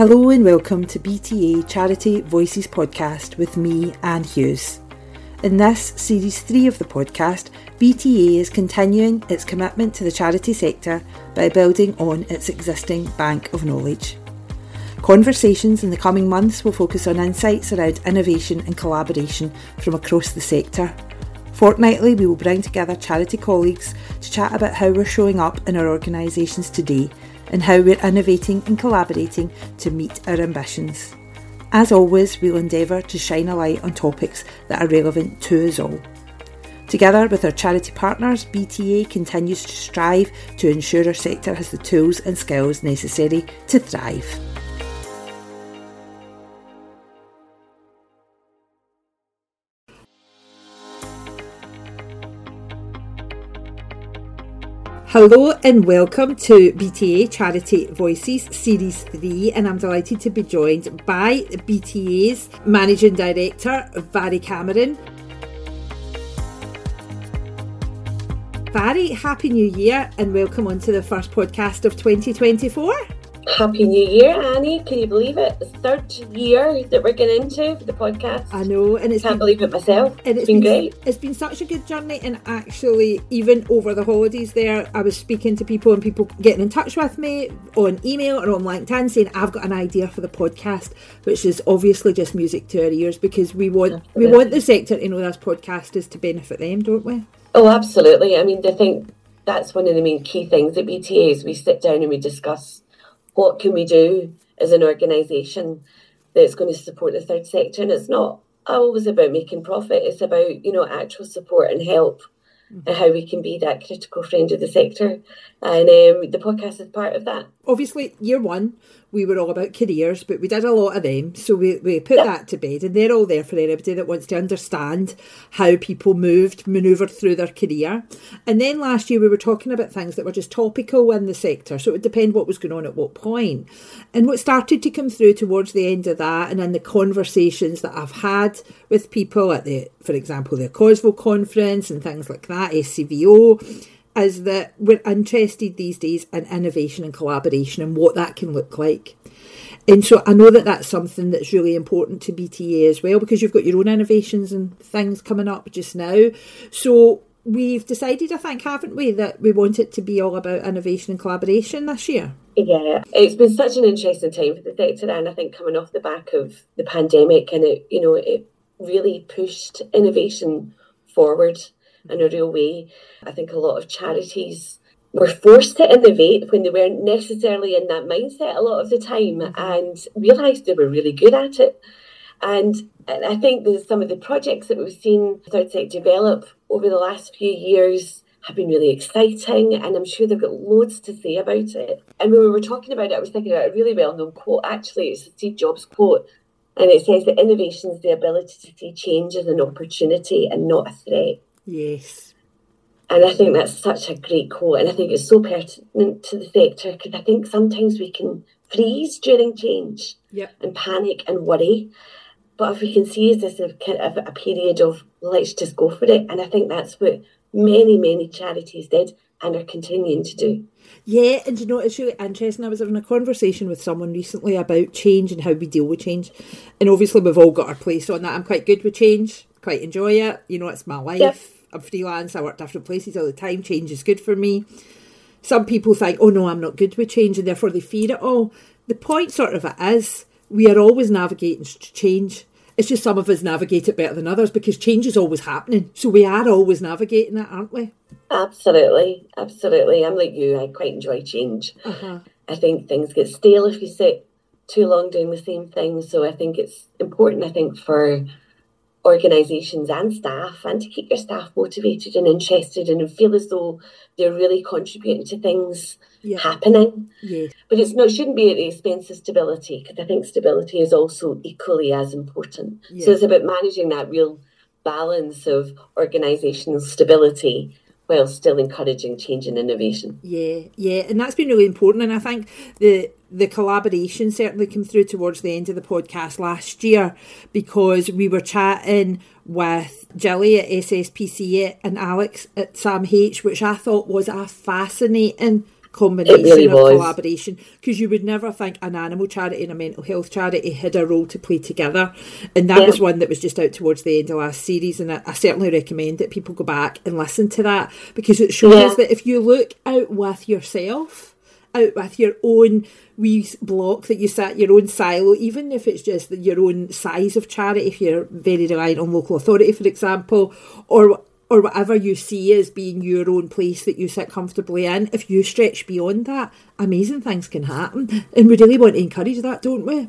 Hello and welcome to BTA Charity Voices podcast with me, Anne Hughes. In this, series 3 of the podcast, BTA is continuing its commitment to the charity sector by building on its existing bank of knowledge. Conversations in the coming months will focus on insights around innovation and collaboration from across the sector. Fortnightly, we will bring together charity colleagues to chat about how we're showing up in our organisations today and how we're innovating and collaborating to meet our ambitions. As always, we'll endeavour to shine a light on topics that are relevant to us all. Together with our charity partners, BTA continues to strive to ensure our sector has the tools and skills necessary to thrive. Hello and welcome to BTA Charity Voices Series 3 and I'm delighted to be joined by BTA's Managing Director Mhairi Cameron. Mhairi, Happy New Year and welcome onto the first podcast of 2024. Happy New Year, Annie. Can you believe it? The third year that we're getting into the podcast. I know, and it's can't been, believe it myself. And it's, it's been, been, great. It's been such a good journey, and actually, even over the holidays, there, I was speaking to people and people getting in touch with me on email or on LinkedIn saying, "I've got an idea for the podcast," which is obviously just music to our ears because we want absolutely. we want the sector to know this podcast is to benefit them, don't we? Oh, absolutely. I mean, I think that's one of the main key things at BTA is we sit down and we discuss what can we do as an organisation that's going to support the third sector? And it's not always about making profit. It's about, you know, actual support and help mm-hmm. and how we can be that critical friend of the sector. And um, the podcast is part of that. Obviously, year one, we were all about careers, but we did a lot of them. So we, we put yep. that to bed, and they're all there for anybody that wants to understand how people moved, manoeuvred through their career. And then last year, we were talking about things that were just topical in the sector. So it would depend what was going on at what point. And what started to come through towards the end of that, and in the conversations that I've had with people at the, for example, the Cosvo conference and things like that, SCVO is that we're interested these days in innovation and collaboration and what that can look like. And so I know that that's something that's really important to BTA as well because you've got your own innovations and things coming up just now. So we've decided, I think, haven't we, that we want it to be all about innovation and collaboration this year. Yeah, it's been such an interesting time for the sector, and I think coming off the back of the pandemic, and it, you know, it really pushed innovation forward in a real way. I think a lot of charities were forced to innovate when they weren't necessarily in that mindset a lot of the time and realised they were really good at it. And I think that some of the projects that we've seen Third Sector develop over the last few years have been really exciting and I'm sure they've got loads to say about it. And when we were talking about it, I was thinking about a really well known quote. Actually, it's a Steve Jobs quote. And it says that innovation is the ability to see change as an opportunity and not a threat. Yes. And I think that's such a great quote. And I think it's so pertinent to the sector because I think sometimes we can freeze during change yep. and panic and worry. But if we can see this as a, kind of a period of let's just go for it. And I think that's what many, many charities did and are continuing to do. Yeah, and you know, it's really interesting. I was having a conversation with someone recently about change and how we deal with change. And obviously, we've all got our place on that. I'm quite good with change quite enjoy it. You know, it's my life. Yep. I'm freelance. I work different places all the time. Change is good for me. Some people think, oh no, I'm not good with change, and therefore they fear it all. The point sort of it is, we are always navigating change. It's just some of us navigate it better than others because change is always happening. So we are always navigating it, aren't we? Absolutely, absolutely. I'm like you. I quite enjoy change. Uh-huh. I think things get stale if you sit too long doing the same thing. So I think it's important. I think for organisations and staff and to keep your staff motivated and interested and feel as though they're really contributing to things yeah. happening. Yes. But it's not shouldn't be at the expense of stability because I think stability is also equally as important. Yeah. So it's about managing that real balance of organisational stability while still encouraging change and innovation. Yeah, yeah, and that's been really important. And I think the the collaboration certainly came through towards the end of the podcast last year because we were chatting with Jilly at SSPCA and Alex at SAMH, which I thought was a fascinating combination really of was. collaboration because you would never think an animal charity and a mental health charity had a role to play together. And that yeah. was one that was just out towards the end of last series. And I, I, certainly recommend that people go back and listen to that because it shows yeah. that if you look out with yourself, out with your own wee block that you set, your own silo, even if it's just your own size of charity, if you're very reliant on local authority, for example, or or whatever you see as being your own place that you sit comfortably in, if you stretch beyond that, amazing things can happen. And we really want to encourage that, don't we?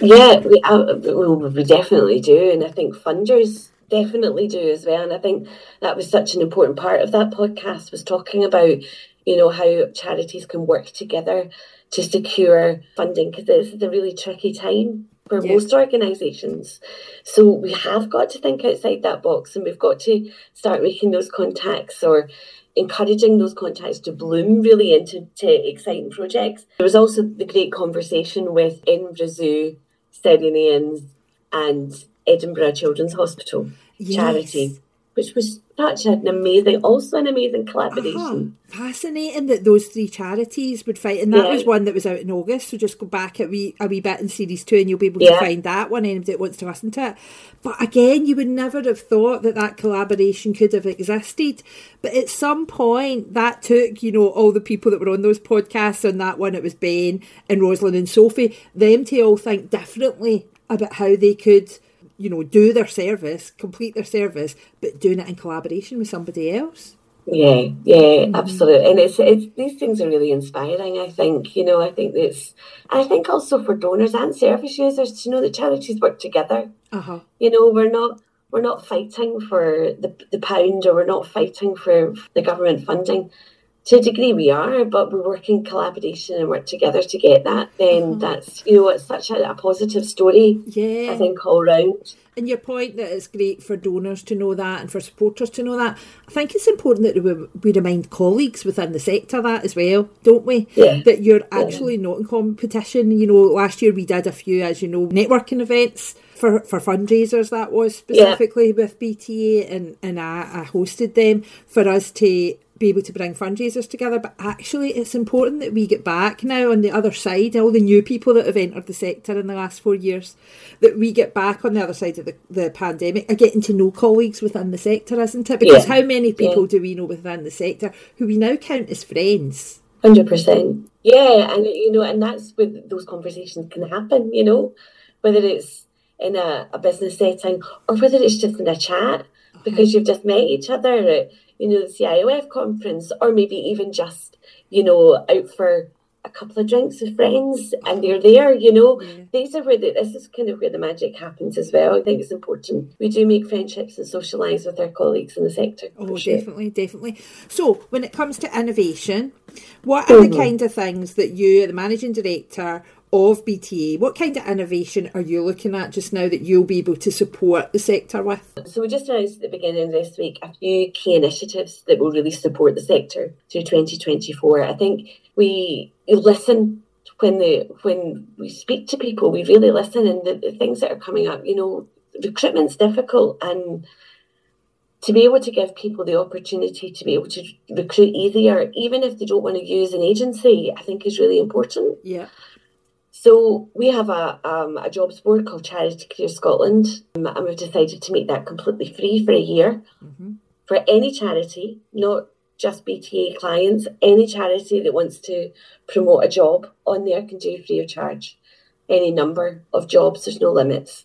Yeah, we, uh, we definitely do. And I think funders definitely do as well. And I think that was such an important part of that podcast was talking about, you know, how charities can work together to secure funding because is a really tricky time for yeah. most organisations. So we have got to think outside that box and we've got to start making those contacts or encouraging those contacts to bloom really into exciting projects. There was also the great conversation with Edinburgh Zoo, Ceredigians and Edinburgh Children's Hospital yes. charity which was such an amazing, also an amazing collaboration. Uh-huh. Fascinating that those three charities would fight, and that yeah. was one that was out in August. So just go back a wee a wee bit in series two, and you'll be able yeah. to find that one. Anybody that wants to listen to it. But again, you would never have thought that that collaboration could have existed. But at some point, that took you know all the people that were on those podcasts. On that one, it was Ben and Rosalind and Sophie. Them to all think differently about how they could you know, do their service, complete their service, but doing it in collaboration with somebody else. Yeah, yeah, mm-hmm. absolutely. And it's it's these things are really inspiring, I think. You know, I think it's I think also for donors and service users to know that charities work together. Uh-huh. You know, we're not we're not fighting for the, the pound or we're not fighting for the government funding to a degree we are, but we work in collaboration and work together to get that, then mm-hmm. that's you know it's such a, a, positive story. Yeah, I think all round. And your point that it's great for donors to know that and for supporters to know that. I think it's important that we, we remind colleagues within the sector that as well, don't we? Yeah. That you're actually yeah. not in competition. You know, last year we did a few, as you know, networking events for, for fundraisers that was specifically yeah. with BTA and, and I, I hosted them for us to be able to bring fundraisers together. But actually, it's important that we get back now on the other side, all the new people that have entered the sector in the last four years, that we get back on the other side of the, the pandemic are getting to know colleagues within the sector, isn't it? Because yeah. how many people yeah. do we know within the sector who we now count as friends? Hundred percent. Yeah, and you know, and that's where those conversations can happen. You know, whether it's in a, a business setting or whether it's just in a chat because uh-huh. you've just met each other at, you know, the CIOF conference, or maybe even just, you know, out for a couple of drinks with friends and they're there, you know. Yeah. These are where the, this is kind of where the magic happens as well. I think it's important. We do make friendships and socialise with our colleagues in the sector. Oh, sure. definitely, definitely. So when it comes to innovation, what are mm-hmm. the kind of things that you, the managing director, of BTA. What kind of innovation are you looking at just now that you'll be able to support the sector with? So we just announced at the beginning of this week a few key initiatives that will really support the sector through 2024. I think we listen when the when we speak to people, we really listen and the, the things that are coming up, you know, recruitment's difficult and to be able to give people the opportunity to be able to recruit easier, even if they don't want to use an agency, I think is really important. Yeah. So we have a, um, a jobs board called Charity Career Scotland, um, and we've decided to make that completely free for a year mm-hmm. for any charity, not just BTA clients. Any charity that wants to promote a job on there can do free of charge. Any number of jobs, there's no limits.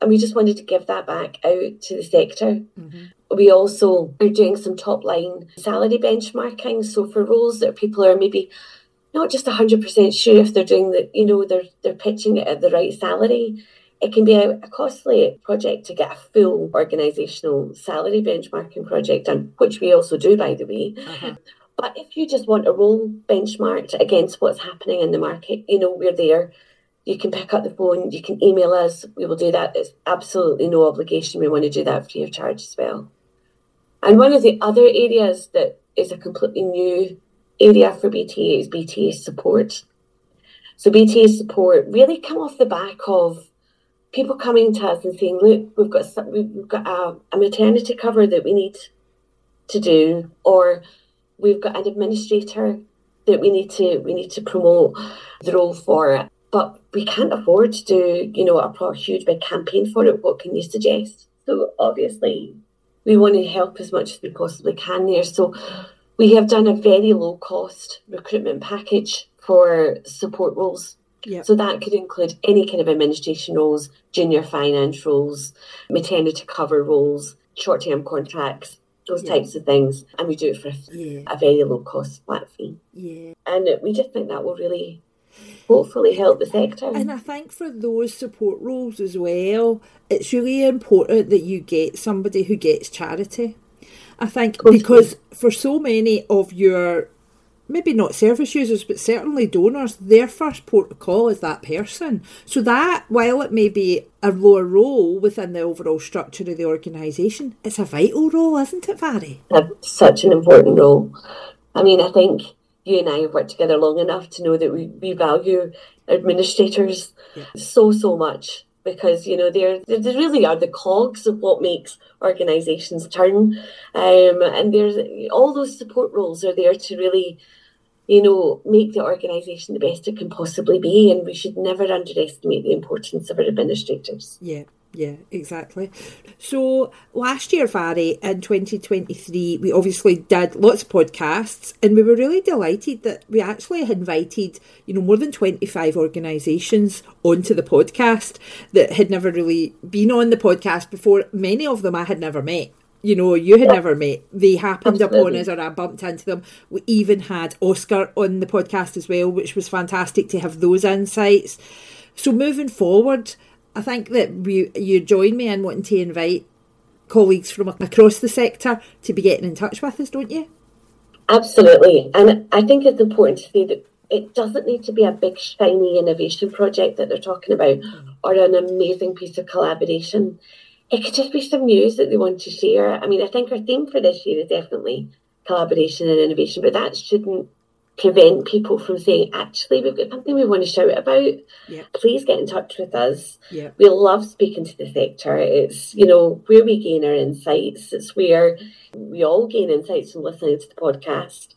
And we just wanted to give that back out to the sector. Mm-hmm. We also are doing some top line salary benchmarking. So for roles that people are maybe not just 100% sure if they're doing the, you know, they're, they're pitching it at the right salary. It can be a, a costly project to get a full organisational salary benchmarking project done, which we also do, by the way. Uh-huh. But if you just want a role benchmarked against what's happening in the market, you know, we're there. You can pick up the phone, you can email us. We will do that. It's absolutely no obligation. We want to do that free of charge as well. And one of the other areas that is a completely new area for BTA is BTA support. So BTA support really come off the back of people coming to us and saying, "Look, we've got we've got a, a maternity cover that we need to do, or we've got an administrator that we need to we need to promote the role for. it, But we can't afford to do, you know, a, a huge big campaign for it. What can you suggest? So obviously we want to help as much as we possibly can there. So we have done a very low cost recruitment package for support roles. Yep. So that could include any kind of administration roles, junior finance roles, maternity cover roles, short term contracts, those Yeah. types of things. And we do it for a, Yeah. a very low cost flat fee. Yeah. And we just think that will really hopefully help the sector. And I think for those support roles as well, it's really important that you get somebody who gets charity. I think because for so many of your maybe not service users but certainly donors their first port of call is that person so that while it may be a lower role within the overall structure of the organisation it's a vital role isn't it Mhairi? such an important role. I mean, I think you and I have worked together long enough to know that we, we value administrators so, so much because, you know, they're, they really are the cogs of what makes organisations turn. Um, and there's all those support roles are there to really, you know, make the organisation the best it can possibly be. And we should never underestimate the importance of our administrators. Yeah, yeah, exactly. So last year, Mhairi, in 2023, we obviously did lots of podcasts and we were really delighted that we actually invited, you know, more than 25 organisations onto the podcast that had never really been on the podcast before. Many of them I had never met. You know, you had never met. They happened upon us or I bumped into them. We even had OSCR on the podcast as well, which was fantastic to have those insights. So moving forward, I think that we, you join me in wanting to invite colleagues from across the sector to be getting in touch with us, don't you? Absolutely. And I think it's important to say that it doesn't need to be a big, shiny innovation project that they're talking about or an amazing piece of collaboration. It could just be some news that they want to share. I mean, I think our theme for this year is definitely collaboration and innovation, but that shouldn't prevent people from saying, actually, we've got something we want to shout about. Yeah. Please get in touch with us. Yeah. We love speaking to the sector. It's, you know, where we gain our insights. It's where we all gain insights from listening to the podcast.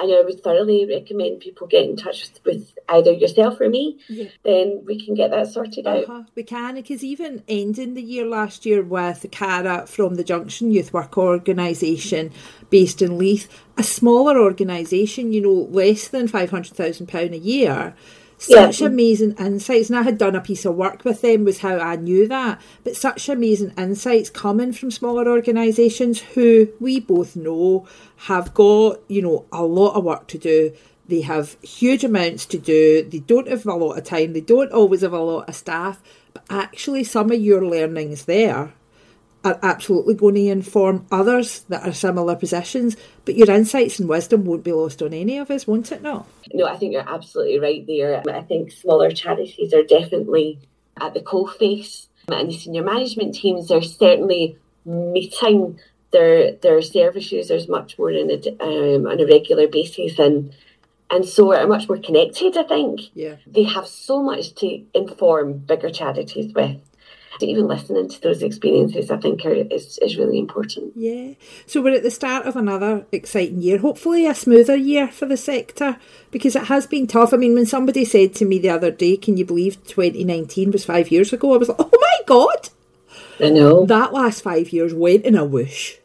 And I would thoroughly recommend people get in touch with, with either yourself or me. Yeah. Then we can get that sorted out. Uh-huh. We can, because even ending the year last year with Cara from the Junction Youth Work Organisation based in Leith, a smaller organisation, you know, less than £500,000 a year. Such Yeah. amazing insights, and I had done a piece of work with them, was how I knew that. But such amazing insights coming from smaller organisations who we both know have got, you know, a lot of work to do. They have huge amounts to do. They don't have a lot of time. They don't always have a lot of staff. But actually, some of your learnings there are absolutely going to inform others that are similar positions. But your insights and wisdom won't be lost on any of us, won't it not? No, I think you're absolutely right there. I think smaller charities are definitely at the coalface, and the senior management teams are certainly meeting their their service users much more in a, um, on a regular basis, and and so are much more connected. I think Yeah. they have so much to inform bigger charities with. Even listening to those experiences, I think, are, is is really important. Yeah. So we're at the start of another exciting year. Hopefully a smoother year for the sector because it has been tough. I mean, when somebody said to me the other day, can you believe 2019 was five years ago? I was like, oh my God. I know, That last five years went in a whoosh.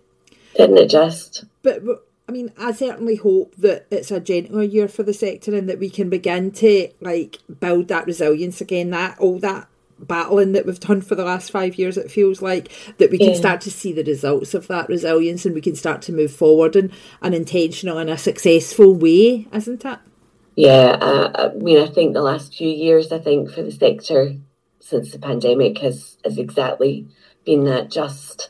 didn't it just? But, but I mean, I certainly hope that it's a gentler year for the sector and that we can begin to like build that resilience again. That all that battling that we've done for the last five years, it feels like that we can Yeah. start to see the results of that resilience and we can start to move forward in an intentional and a successful way, isn't it? Yeah, uh, I mean, I think the last few years, I think for the sector since the pandemic has has exactly been that just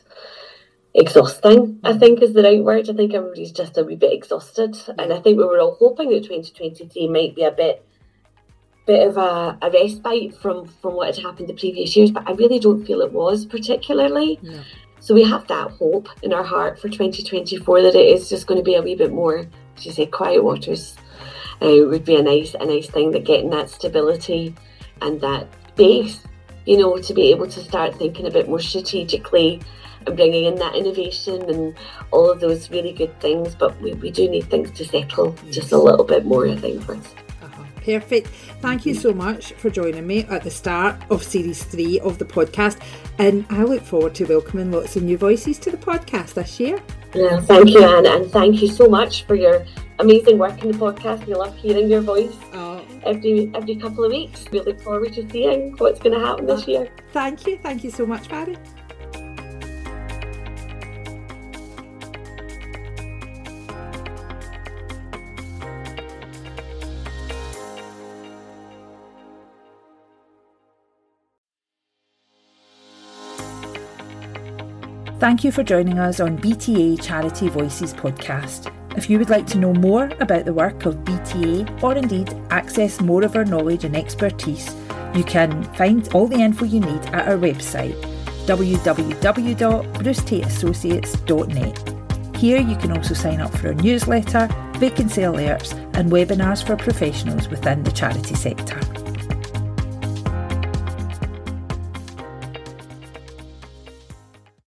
exhausting. I think is the right word. I think everybody's just a wee bit exhausted, and I think we were all hoping that 2023 might be a bit bit of a, a respite from from what had happened the previous years, but I really don't feel it was particularly. No. So we have that hope in our heart for 2024 that it is just going to be a wee bit more, as you say, quiet waters. Uh, would be a nice a nice thing that getting that stability and that base, you know, to be able to start thinking a bit more strategically and bringing in that innovation and all of those really good things. But we, we do need things to settle yes. just a little bit more, I think, first. Perfect. Thank you so much for joining me at the start of series three of the podcast. And I look forward to welcoming lots of new voices to the podcast this year. Yeah, thank you, Anne, and thank you so much for your amazing work in the podcast. We love hearing your voice oh. every every couple of weeks. We look forward to seeing what's going to happen this year. Thank you, thank you so much, Mhairi. Thank you for joining us on BTA Charity Voices podcast. If you would like to know more about the work of BTA or indeed access more of our knowledge and expertise, you can find all the info you need at our website www.brucetateassociates.net. Here you can also sign up for our newsletter, vacancy alerts, and webinars for professionals within the charity sector.